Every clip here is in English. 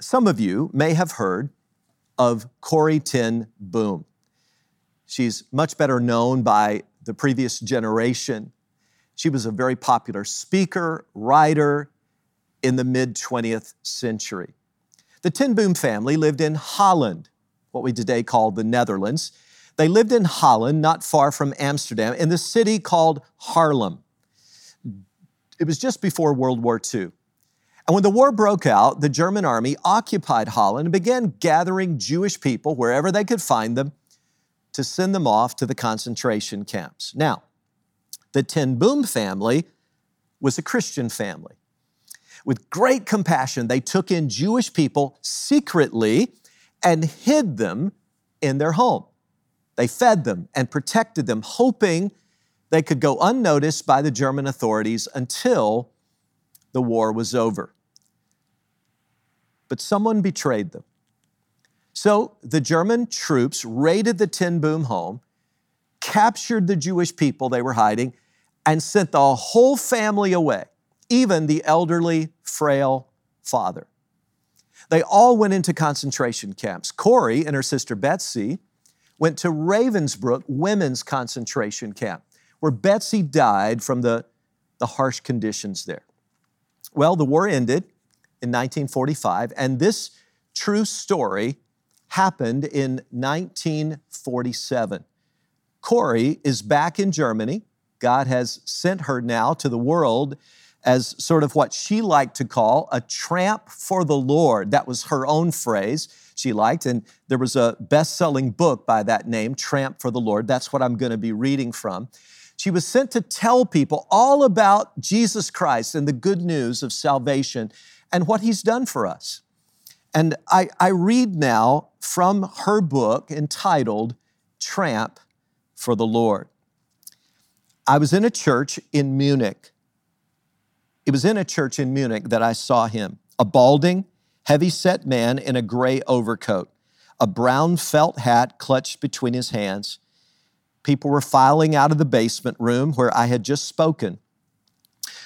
Some of you may have heard of Corrie ten Boom. She's much better known by the previous generation. She was a very popular speaker, writer in the mid 20th century. The Ten Boom family lived in Holland, what we today call the Netherlands. They lived in Holland, not far from Amsterdam, in the city called Haarlem. It was just before World War II. And when the war broke out, the German army occupied Holland and began gathering Jewish people wherever they could find them to send them off to the concentration camps. Now, the Ten Boom family was a Christian family. With great compassion, they took in Jewish people secretly and hid them in their home. They fed them and protected them, hoping they could go unnoticed by the German authorities until the war was over. But someone betrayed them. So the German troops raided the Ten Boom home, captured the Jewish people they were hiding, and sent the whole family away, even the elderly, frail father. They all went into concentration camps. Corrie and her sister Betsy went to Ravensbrück Women's Concentration Camp, where Betsy died from the, the harsh conditions there. Well, the war ended in 1945, and this true story happened in 1947. Corrie is back in Germany. God has sent her now to the world as sort of what she liked to call a tramp for the Lord. That was her own phrase she liked. And there was a best selling book by that name, Tramp for the Lord. That's what I'm going to be reading from. She was sent to tell people all about Jesus Christ and the good news of salvation and what he's done for us. And I, I read now from her book entitled Tramp for the Lord. I was in a church in Munich. It was in a church in Munich that I saw him, a balding, heavy set man in a gray overcoat, a brown felt hat clutched between his hands. People were filing out of the basement room where I had just spoken,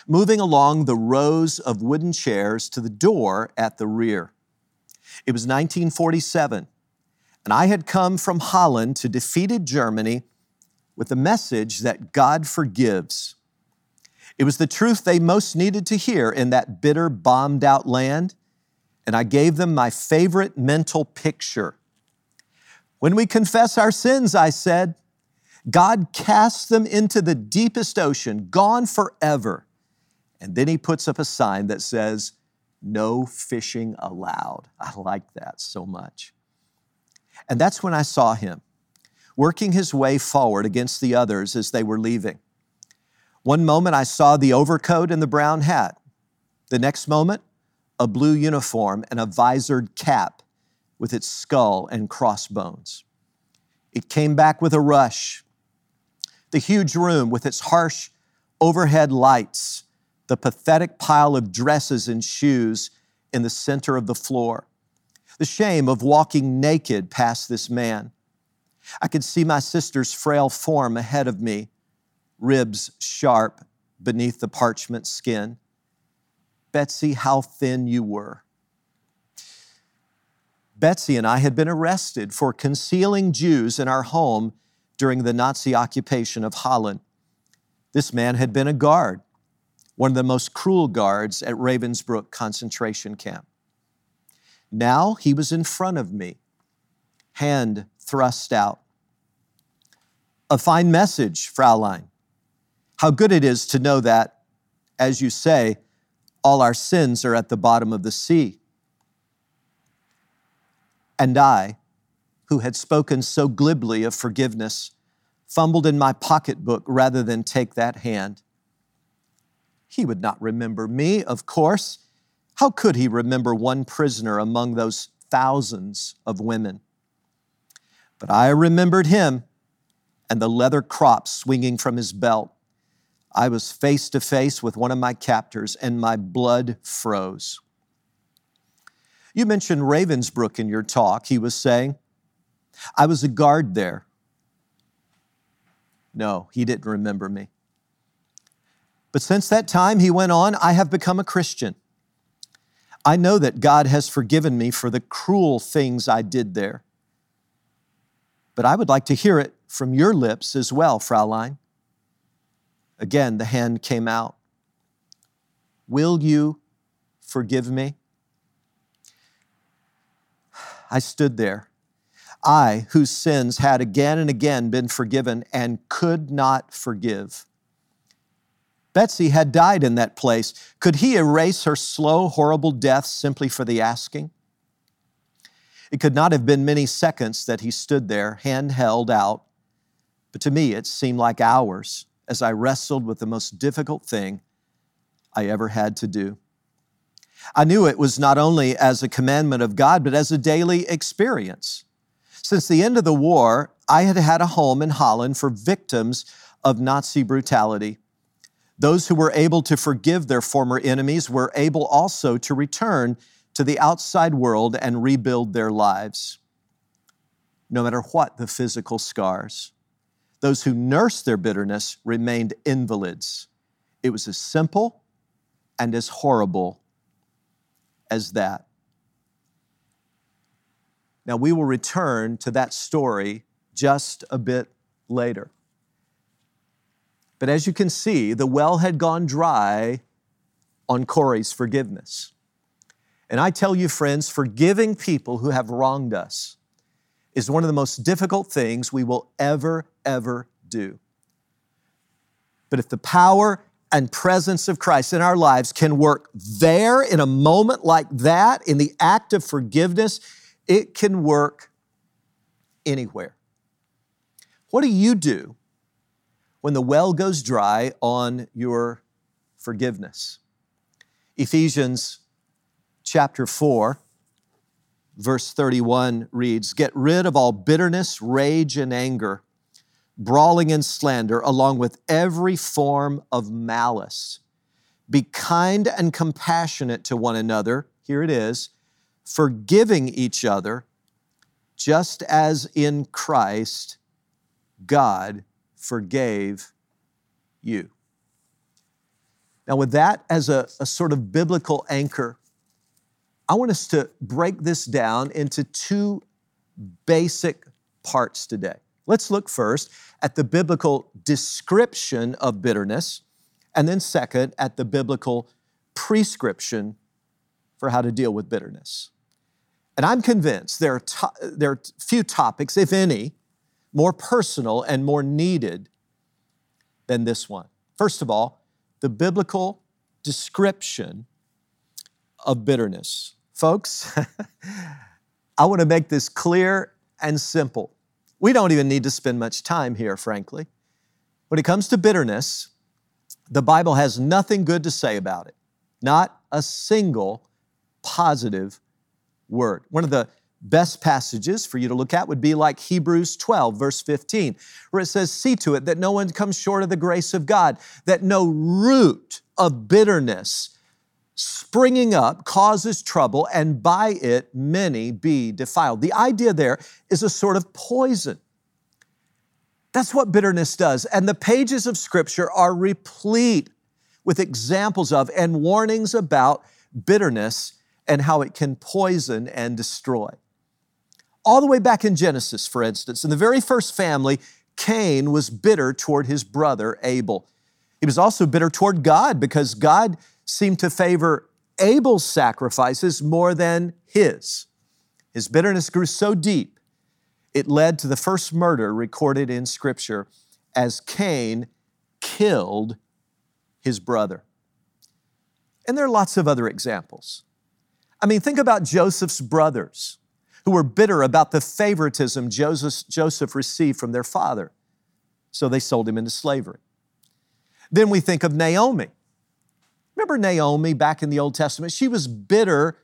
moving along the rows of wooden chairs to the door at the rear. It was 1947, and I had come from Holland to defeated Germany with the message that God forgives. It was the truth they most needed to hear in that bitter, bombed out land, and I gave them my favorite mental picture. When we confess our sins, I said, God casts them into the deepest ocean, gone forever. And then he puts up a sign that says, No fishing allowed. I like that so much. And that's when I saw him working his way forward against the others as they were leaving. One moment I saw the overcoat and the brown hat. The next moment, a blue uniform and a visored cap with its skull and crossbones. It came back with a rush. The huge room with its harsh overhead lights, the pathetic pile of dresses and shoes in the center of the floor, the shame of walking naked past this man. I could see my sister's frail form ahead of me, ribs sharp beneath the parchment skin. Betsy, how thin you were. Betsy and I had been arrested for concealing Jews in our home during the Nazi occupation of Holland. This man had been a guard, one of the most cruel guards at Ravensbrück concentration camp. Now he was in front of me, hand thrust out. A fine message, Fraulein. How good it is to know that, as you say, all our sins are at the bottom of the sea. And I, who had spoken so glibly of forgiveness, fumbled in my pocketbook rather than take that hand. He would not remember me, of course. How could he remember one prisoner among those thousands of women? But I remembered him and the leather crop swinging from his belt I was face to face with one of my captors and my blood froze. You mentioned Ravensbrück in your talk. He was saying, I was a guard there. No, he didn't remember me. But since that time, he went on, I have become a Christian. I know that God has forgiven me for the cruel things I did there. But I would like to hear it from your lips as well, Fraulein. Again, the hand came out. Will you forgive me? I stood there. I, whose sins had again and again been forgiven and could not forgive. Betsy had died in that place. Could he erase her slow, horrible death simply for the asking? It could not have been many seconds that he stood there, hand held out, but to me it seemed like hours as I wrestled with the most difficult thing I ever had to do. I knew it was not only as a commandment of God, but as a daily experience. Since the end of the war, I had had a home in Holland for victims of Nazi brutality. Those who were able to forgive their former enemies were able also to return to the outside world and rebuild their lives, no matter what the physical scars. Those who nursed their bitterness remained invalids. It was as simple and as horrible as that. Now, we will return to that story just a bit later. But as you can see, the well had gone dry on Corrie's forgiveness. And I tell you, friends, forgiving people who have wronged us is one of the most difficult things we will ever, ever do. But if the power and presence of Christ in our lives can work there in a moment like that, in the act of forgiveness, it can work anywhere. What do you do when the well goes dry on your forgiveness. Ephesians chapter 4, verse 31 reads Get rid of all bitterness, rage, and anger, brawling and slander, along with every form of malice. Be kind and compassionate to one another. Here it is forgiving each other, just as in Christ God forgave you. Now, with that as a, a, sort of biblical anchor, I want us to break this down into two basic parts today. Let's look first at the biblical description of bitterness, and then second, at the biblical prescription for how to deal with bitterness. And I'm convinced there are, to- there are few topics, if any, more personal and more needed than this one. First of all, the biblical description of bitterness. Folks, I want to make this clear and simple. We don't even need to spend much time here, frankly. When it comes to bitterness, the Bible has nothing good to say about it, not a single positive word. One of the best passages for you to look at would be like Hebrews 12, verse 15, where it says, See to it that no one comes short of the grace of God, that no root of bitterness springing up causes trouble, and by it many be defiled. The idea there is a sort of poison. That's what bitterness does. And the pages of Scripture are replete with examples of and warnings about bitterness and how it can poison and destroy all the way back in Genesis, for instance, in the very first family, Cain was bitter toward his brother Abel. He was also bitter toward God because God seemed to favor Abel's sacrifices more than his. His bitterness grew so deep, it led to the first murder recorded in Scripture as Cain killed his brother. And there are lots of other examples. I mean, think about Joseph's brothers who were bitter about the favoritism Joseph, Joseph received from their father. So they sold him into slavery. Then we think of Naomi. Remember Naomi back in the Old Testament? She was bitter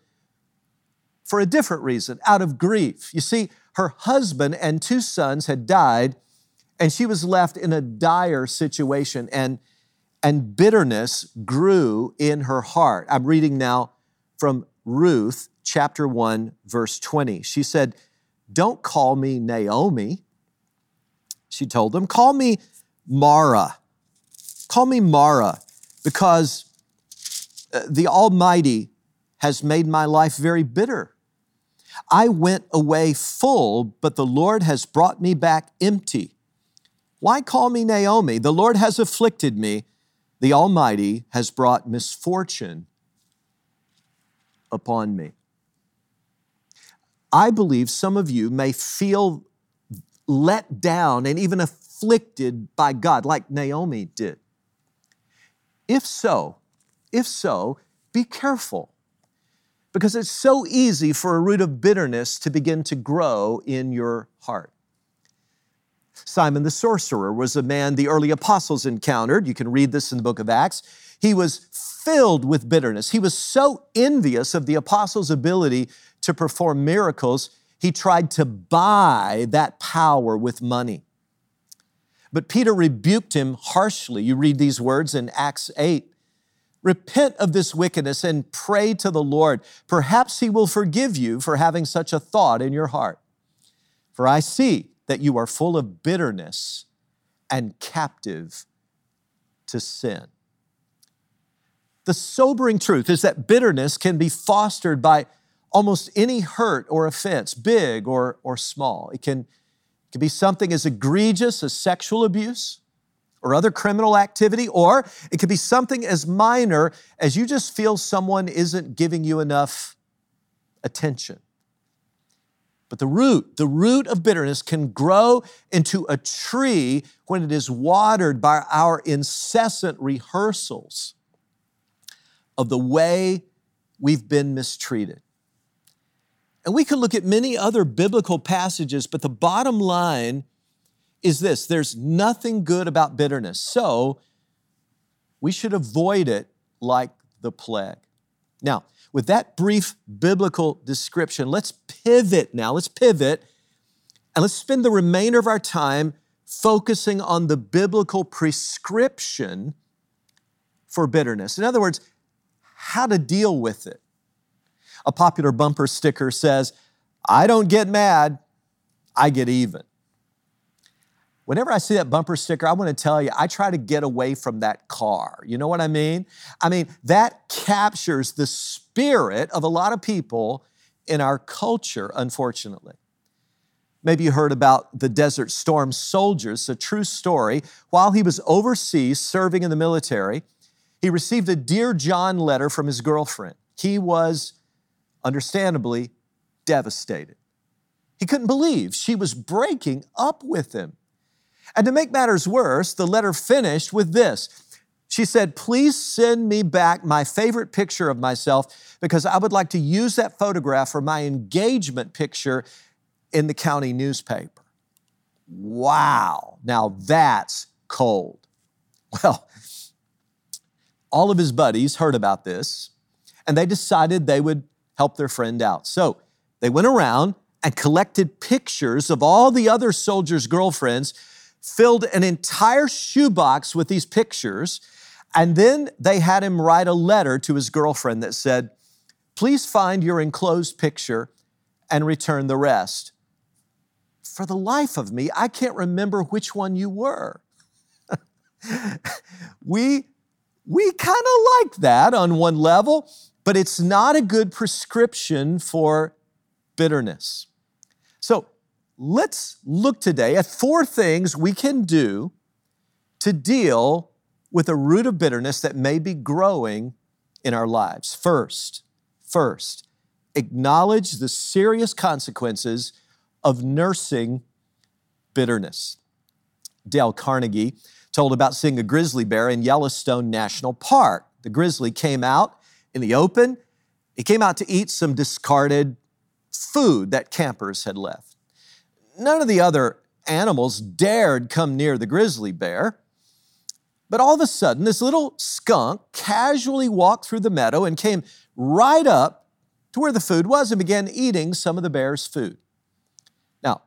for a different reason, out of grief. You see, her husband and two sons had died, and she was left in a dire situation, and, and bitterness grew in her heart. I'm reading now from Ruth chapter 1, verse 20. She said, Don't call me Naomi. She told them, Call me Mara. Call me Mara, because uh, the Almighty has made my life very bitter. I went away full, but the Lord has brought me back empty. Why call me Naomi? The Lord has afflicted me. The Almighty has brought misfortune upon me. I believe some of you may feel let down and even afflicted by God, like Naomi did. If so, if so, be careful because it's so easy for a root of bitterness to begin to grow in your heart. Simon the sorcerer was a man the early apostles encountered. You can read this in the book of Acts. He was filled with bitterness. He was so envious of the apostles' ability to perform miracles, he tried to buy that power with money. But Peter rebuked him harshly. You read these words in Acts 8. Repent of this wickedness and pray to the Lord. Perhaps he will forgive you for having such a thought in your heart. For I see that you are full of bitterness and captive to sin. The sobering truth is that bitterness can be fostered by almost any hurt or offense, big or, or small. It can, it can be something as egregious as sexual abuse or other criminal activity, or it could be something as minor as you just feel someone isn't giving you enough attention. But the root, the root of bitterness can grow into a tree when it is watered by our incessant rehearsals of the way we've been mistreated. And we could look at many other biblical passages, but the bottom line is this there's nothing good about bitterness. So we should avoid it like the plague. Now, with that brief biblical description, let's pivot now. Let's pivot and let's spend the remainder of our time focusing on the biblical prescription for bitterness. In other words, how to deal with it. A popular bumper sticker says, I don't get mad, I get even. Whenever I see that bumper sticker, I want to tell you, I try to get away from that car. You know what I mean? I mean, that captures the spirit of a lot of people in our culture, unfortunately. Maybe you heard about the Desert Storm soldiers, a true story. While he was overseas serving in the military, he received a Dear John letter from his girlfriend. He was understandably devastated. He couldn't believe she was breaking up with him. And to make matters worse, the letter finished with this. She said, Please send me back my favorite picture of myself because I would like to use that photograph for my engagement picture in the county newspaper. Wow, now that's cold. Well, all of his buddies heard about this and they decided they would help their friend out. So they went around and collected pictures of all the other soldiers' girlfriends, filled an entire shoebox with these pictures, and then they had him write a letter to his girlfriend that said, Please find your enclosed picture and return the rest. For the life of me, I can't remember which one you were. we we kind of like that on one level but it's not a good prescription for bitterness. So let's look today at four things we can do to deal with a root of bitterness that may be growing in our lives. First, first, acknowledge the serious consequences of nursing bitterness. Dale Carnegie told about seeing a grizzly bear in Yellowstone National Park. The grizzly came out in the open. He came out to eat some discarded food that campers had left. None of the other animals dared come near the grizzly bear. But all of a sudden, this little skunk casually walked through the meadow and came right up to where the food was and began eating some of the bear's food. Now,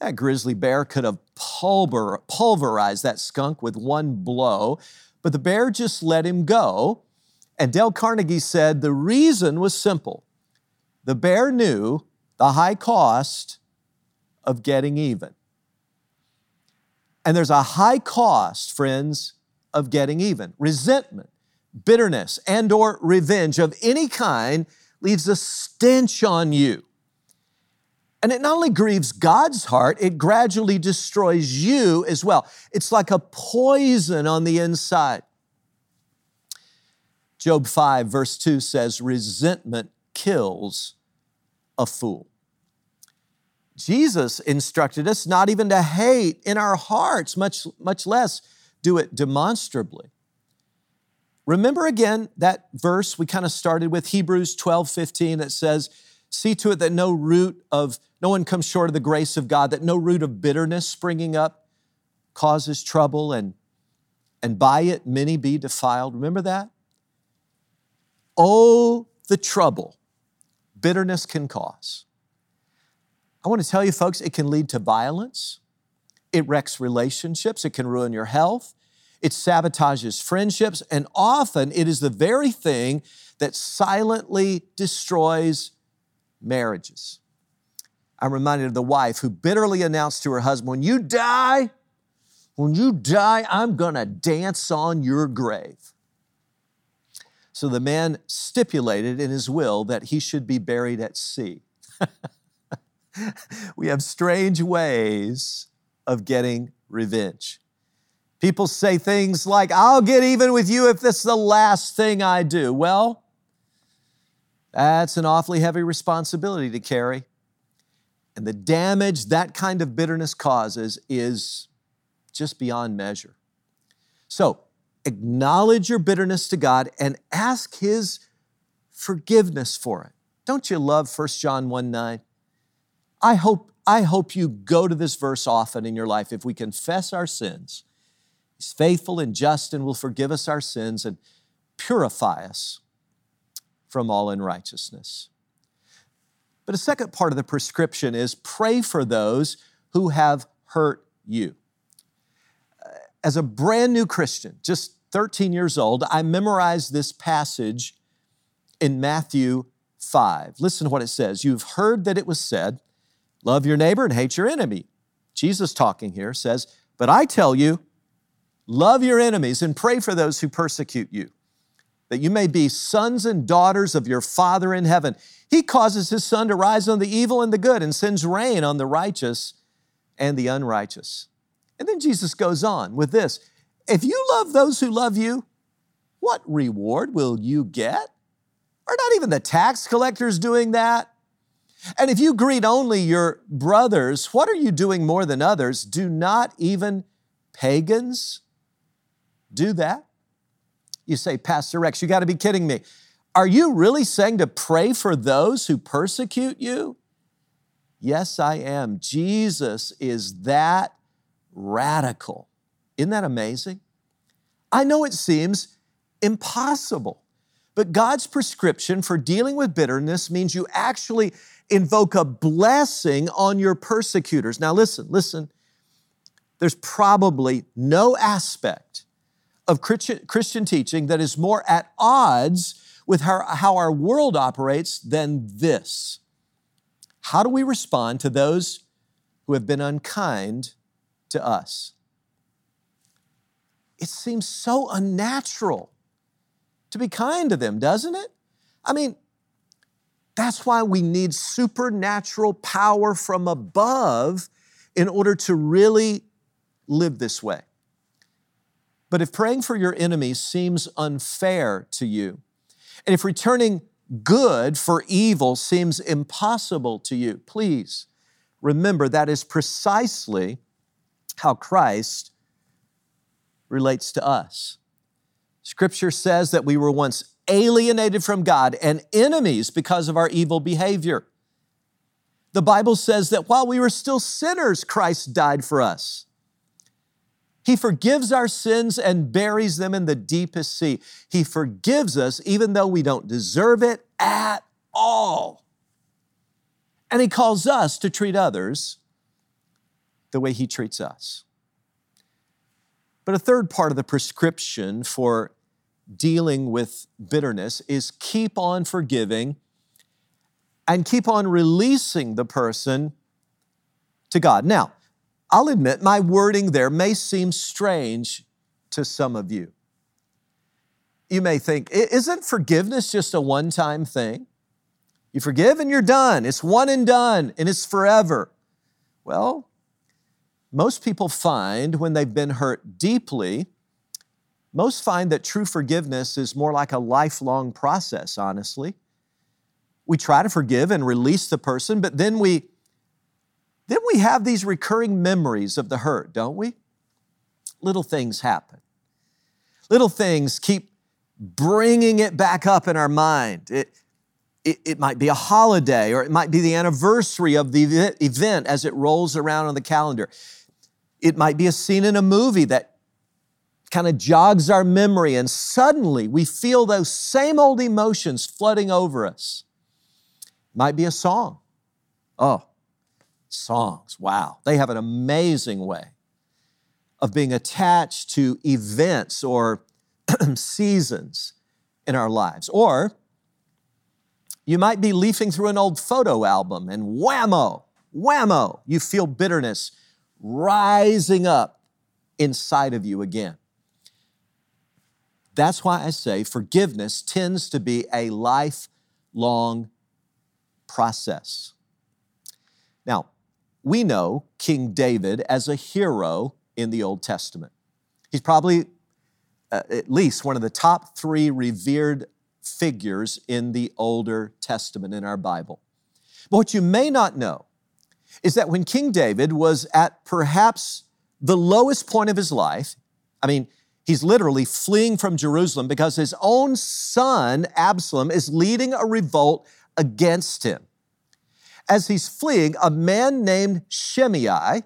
that grizzly bear could have pulver, pulverized that skunk with one blow, but the bear just let him go and Dale Carnegie said the reason was simple. The bear knew the high cost of getting even. And there's a high cost, friends, of getting even. Resentment, bitterness, and or revenge of any kind leaves a stench on you. And it not only grieves God's heart, it gradually destroys you as well. It's like a poison on the inside. Job 5, verse 2 says, Resentment kills a fool. Jesus instructed us not even to hate in our hearts, much, much less do it demonstrably. Remember again that verse we kind of started with, Hebrews 12, 15, that says, See to it that no root of, no one comes short of the grace of God, that no root of bitterness springing up causes trouble, and, and by it many be defiled. Remember that? Oh, the trouble bitterness can cause. I want to tell you, folks, it can lead to violence. It wrecks relationships. It can ruin your health. It sabotages friendships. And often it is the very thing that silently destroys marriages. I'm reminded of the wife who bitterly announced to her husband, When you die, when you die, I'm gonna dance on your grave. So the man stipulated in his will that he should be buried at sea. we have strange ways of getting revenge. People say things like, I'll get even with you if this is the last thing I do. Well, that's an awfully heavy responsibility to carry. And the damage that kind of bitterness causes is just beyond measure. So, acknowledge your bitterness to God and ask His forgiveness for it. Don't you love 1 John 1 9? I hope, I hope you go to this verse often in your life. If we confess our sins, He's faithful and just and will forgive us our sins and purify us from all unrighteousness. But a second part of the prescription is pray for those who have hurt you. As a brand new Christian, just 13 years old, I memorized this passage in Matthew 5. Listen to what it says. You've heard that it was said, Love your neighbor and hate your enemy. Jesus talking here says, But I tell you, love your enemies and pray for those who persecute you, that you may be sons and daughters of your Father in heaven. He causes his sun to rise on the evil and the good and sends rain on the righteous and the unrighteous. And then Jesus goes on with this If you love those who love you, what reward will you get? Are not even the tax collectors doing that? And if you greet only your brothers, what are you doing more than others? Do not even pagans do that? You say, Pastor Rex, you got to be kidding me. Are you really saying to pray for those who persecute you? Yes, I am. Jesus is that radical. Isn't that amazing? I know it seems impossible, but God's prescription for dealing with bitterness means you actually invoke a blessing on your persecutors. Now, listen, listen. There's probably no aspect of Christian teaching that is more at odds with how our world operates than this. How do we respond to those who have been unkind to us? It seems so unnatural to be kind to them, doesn't it? I mean, that's why we need supernatural power from above in order to really live this way. But if praying for your enemies seems unfair to you, and if returning good for evil seems impossible to you, please remember that is precisely how Christ relates to us. Scripture says that we were once alienated from God and enemies because of our evil behavior. The Bible says that while we were still sinners, Christ died for us. He forgives our sins and buries them in the deepest sea. He forgives us even though we don't deserve it at all. And He calls us to treat others the way He treats us. But a third part of the prescription for dealing with bitterness is keep on forgiving and keep on releasing the person to God. Now, I'll admit my wording there may seem strange to some of you. You may think, isn't forgiveness just a one time thing? You forgive and you're done. It's one and done and it's forever. Well, most people find when they've been hurt deeply, most find that true forgiveness is more like a lifelong process, honestly. We try to forgive and release the person, but then we then we have these recurring memories of the hurt, don't we? Little things happen. Little things keep bringing it back up in our mind. It, it, it, might be a holiday or it might be the anniversary of the event as it rolls around on the calendar. It might be a scene in a movie that kind of jogs our memory, and suddenly we feel those same old emotions flooding over us. Might be a song. Oh, songs. Wow. They have an amazing way of being attached to events or seasons in our lives. Or you might be leafing through an old photo album and whammo, whammo, you feel bitterness rising up inside of you again. That's why I say forgiveness tends to be a lifelong process. Now, we know King David as a hero in the Old Testament. He's probably uh, at least one of the top three revered figures in the Older Testament in our Bible. But what you may not know is that when King David was at perhaps the lowest point of his life, I mean, he's literally fleeing from Jerusalem because his own son, Absalom, is leading a revolt against him. As he's fleeing, a man named Shimei,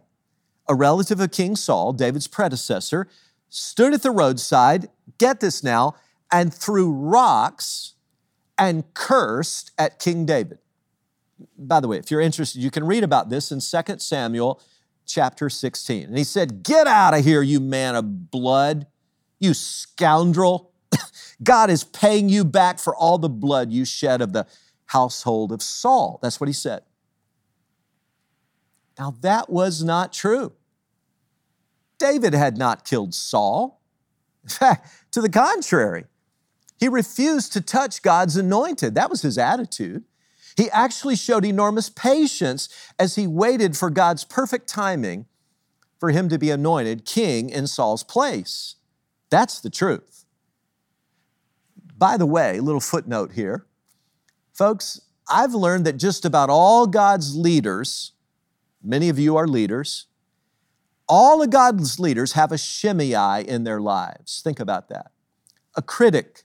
a relative of King Saul, David's predecessor, stood at the roadside, get this now, and threw rocks and cursed at King David. By the way, if you're interested, you can read about this in 2 Samuel chapter 16. And he said, Get out of here, you man of blood, you scoundrel. God is paying you back for all the blood you shed of the household of Saul. That's what he said. Now, that was not true. David had not killed Saul. In fact, to the contrary, he refused to touch God's anointed. That was his attitude. He actually showed enormous patience as he waited for God's perfect timing for him to be anointed king in Saul's place. That's the truth. By the way, little footnote here. Folks, I've learned that just about all God's leaders, many of you are leaders, all of God's leaders have a Shimei in their lives. Think about that. A critic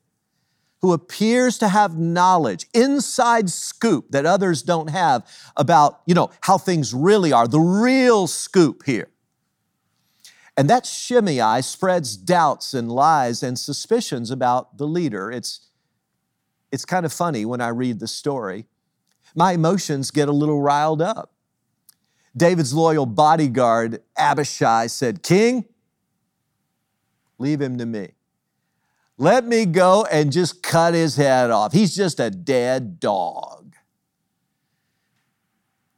who appears to have knowledge, inside scoop that others don't have about, you know, how things really are, the real scoop here. And that Shimei spreads doubts and lies and suspicions about the leader. It's, it's kind of funny when I read the story. My emotions get a little riled up. David's loyal bodyguard, Abishai, said, King, leave him to me. Let me go and just cut his head off. He's just a dead dog.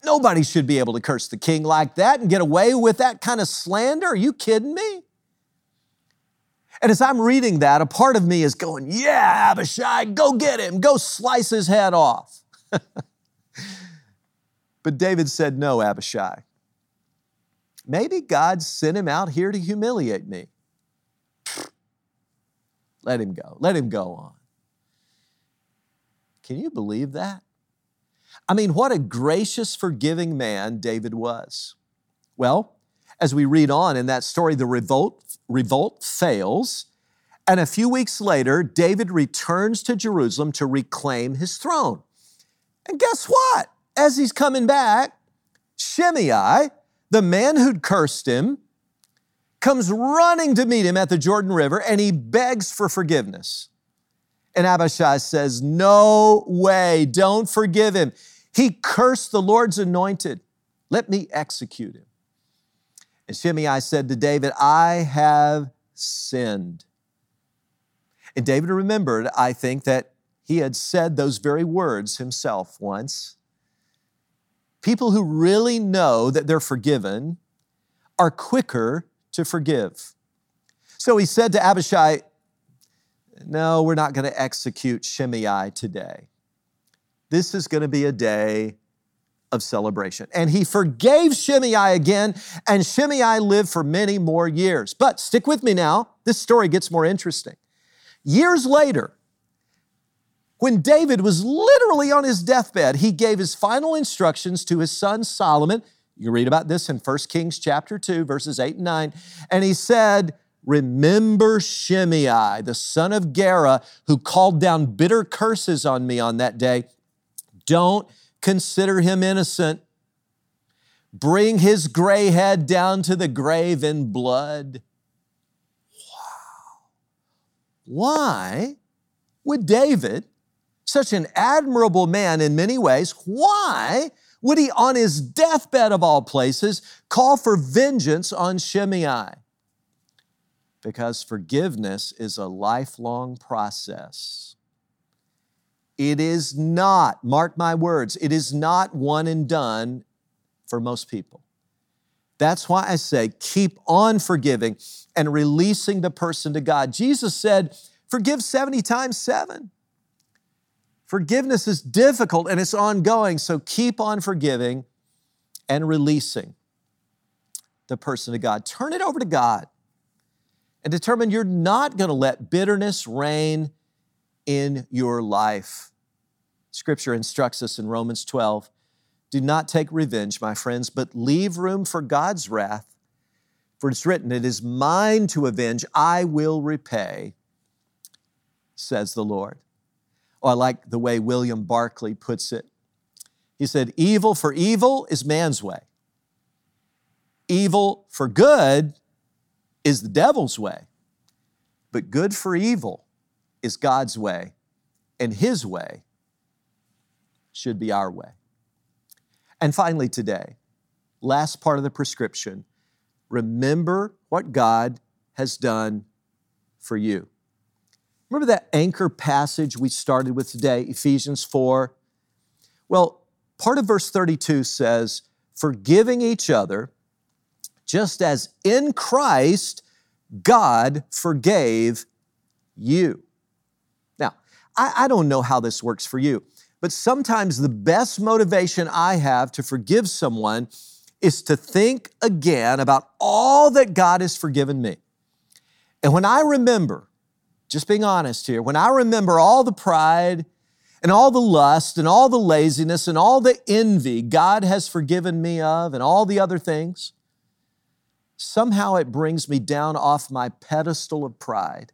Nobody should be able to curse the king like that and get away with that kind of slander. Are you kidding me? And as I'm reading that, a part of me is going, Yeah, Abishai, go get him, go slice his head off. But David said, No, Abishai. Maybe God sent him out here to humiliate me. Let him go. Let him go on. Can you believe that? I mean, what a gracious, forgiving man David was. Well, as we read on in that story, the revolt, revolt fails. And a few weeks later, David returns to Jerusalem to reclaim his throne. And guess what? as he's coming back, Shimei, the man who'd cursed him, comes running to meet him at the Jordan River and he begs for forgiveness. And Abishai says, No way, don't forgive him. He cursed the Lord's anointed. Let me execute him. And Shimei said to David, I have sinned. And David remembered, I think, that he had said those very words himself once. People who really know that they're forgiven are quicker to forgive. So he said to Abishai, No, we're not going to execute Shimei today. This is going to be a day of celebration. And he forgave Shimei again, and Shimei lived for many more years. But stick with me now, this story gets more interesting. Years later, when David was literally on his deathbed, he gave his final instructions to his son Solomon. You read about this in 1 Kings chapter 2, verses 8 and 9. And he said, Remember Shimei, the son of Gera, who called down bitter curses on me on that day. Don't consider him innocent. Bring his gray head down to the grave in blood. Wow. Why would David, such an admirable man in many ways, why would he, on his deathbed of all places, call for vengeance on Shimei? Because forgiveness is a lifelong process. It is not, mark my words, it is not one and done for most people. That's why I say keep on forgiving and releasing the person to God. Jesus said, forgive 70 times seven. Forgiveness is difficult and it's ongoing, so keep on forgiving and releasing the person to God. Turn it over to God and determine you're not going to let bitterness reign in your life. Scripture instructs us in Romans 12 do not take revenge, my friends, but leave room for God's wrath. For it's written, It is mine to avenge, I will repay, says the Lord. Oh, I like the way William Barclay puts it. He said, Evil for evil is man's way, evil for good is the devil's way, but good for evil is God's way, and His way should be our way. And finally, today, last part of the prescription remember what God has done for you. Remember that anchor passage we started with today, Ephesians 4? Well, part of verse 32 says, Forgiving each other, just as in Christ God forgave you. I, I don't know how this works for you, but sometimes the best motivation I have to forgive someone is to think again about all that God has forgiven me. And when I remember, just being honest here, when I remember all the pride and all the lust and all the laziness and all the envy God has forgiven me of and all the other things, somehow it brings me down off my pedestal of pride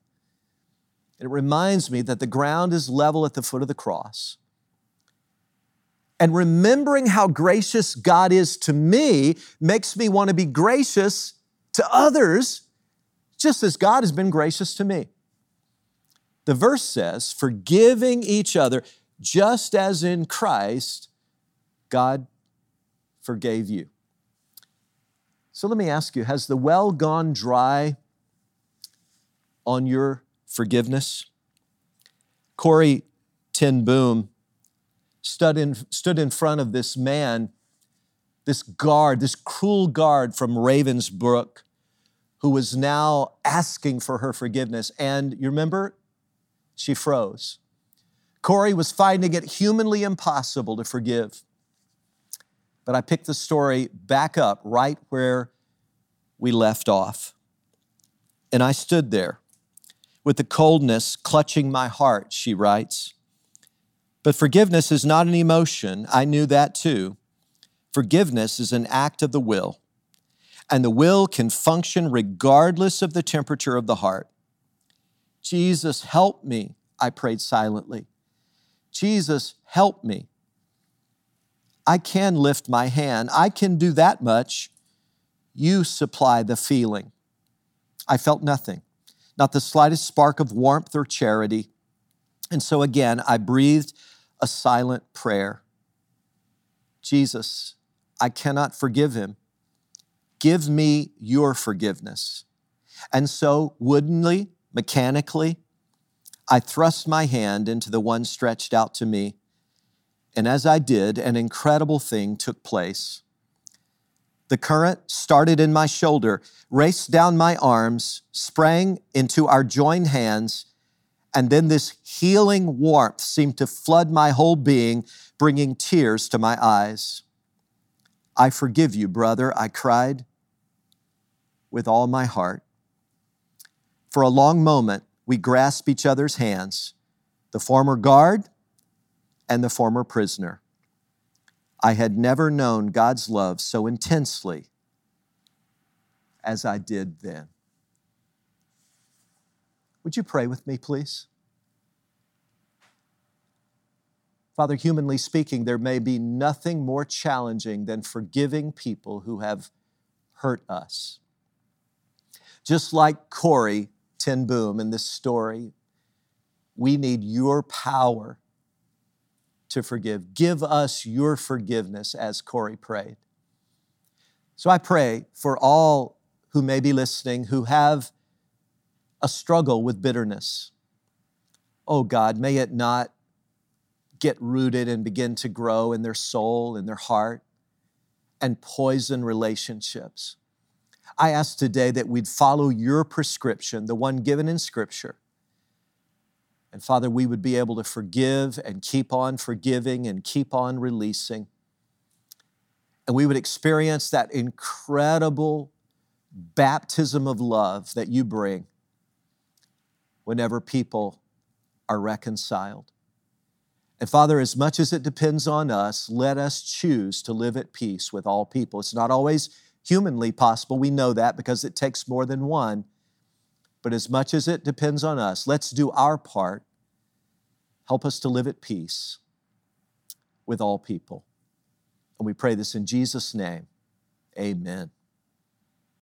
it reminds me that the ground is level at the foot of the cross. And remembering how gracious God is to me makes me want to be gracious to others, just as God has been gracious to me. The verse says, forgiving each other, just as in Christ, God forgave you. So let me ask you has the well gone dry on your forgiveness. Corrie ten Boom stood in, stood in front of this man, this guard, this cruel guard from Ravensbrück, who was now asking for her forgiveness. And you remember, she froze. Corrie was finding it humanly impossible to forgive. But I picked the story back up right where we left off. And I stood there with the coldness clutching my heart, she writes. But forgiveness is not an emotion. I knew that too. Forgiveness is an act of the will, and the will can function regardless of the temperature of the heart. Jesus, help me, I prayed silently. Jesus, help me. I can lift my hand. I can do that much. You supply the feeling. I felt nothing not the slightest spark of warmth or charity. And so again, I breathed a silent prayer Jesus, I cannot forgive him. Give me your forgiveness. And so, woodenly, mechanically, I thrust my hand into the one stretched out to me. And as I did, an incredible thing took place. The current started in my shoulder, raced down my arms, sprang into our joined hands, And then this healing warmth seemed to flood my whole being, bringing tears to my eyes. I forgive you, brother, I cried with all my heart. For a long moment, we grasp each other's hands, the former guard and the former prisoner. I had never known God's love so intensely as I did then. Would you pray with me, please? Father, humanly speaking, there may be nothing more challenging than forgiving people who have hurt us. Just like Corrie ten Boom in this story, we need your power to forgive. Give us your forgiveness, as Corrie prayed. So I pray for all who may be listening who have a struggle with bitterness. Oh God, may it not get rooted and begin to grow in their soul, in their heart, and poison relationships. I ask today that we'd follow your prescription, the one given in Scripture. And Father, we would be able to forgive and keep on forgiving and keep on releasing. And we would experience that incredible baptism of love that you bring whenever people are reconciled. And Father, as much as it depends on us, let us choose to live at peace with all people. It's not always humanly possible. We know that because it takes more than one. But as much as it depends on us, let's do our part. Help us to live at peace with all people. And we pray this in Jesus' name. Amen.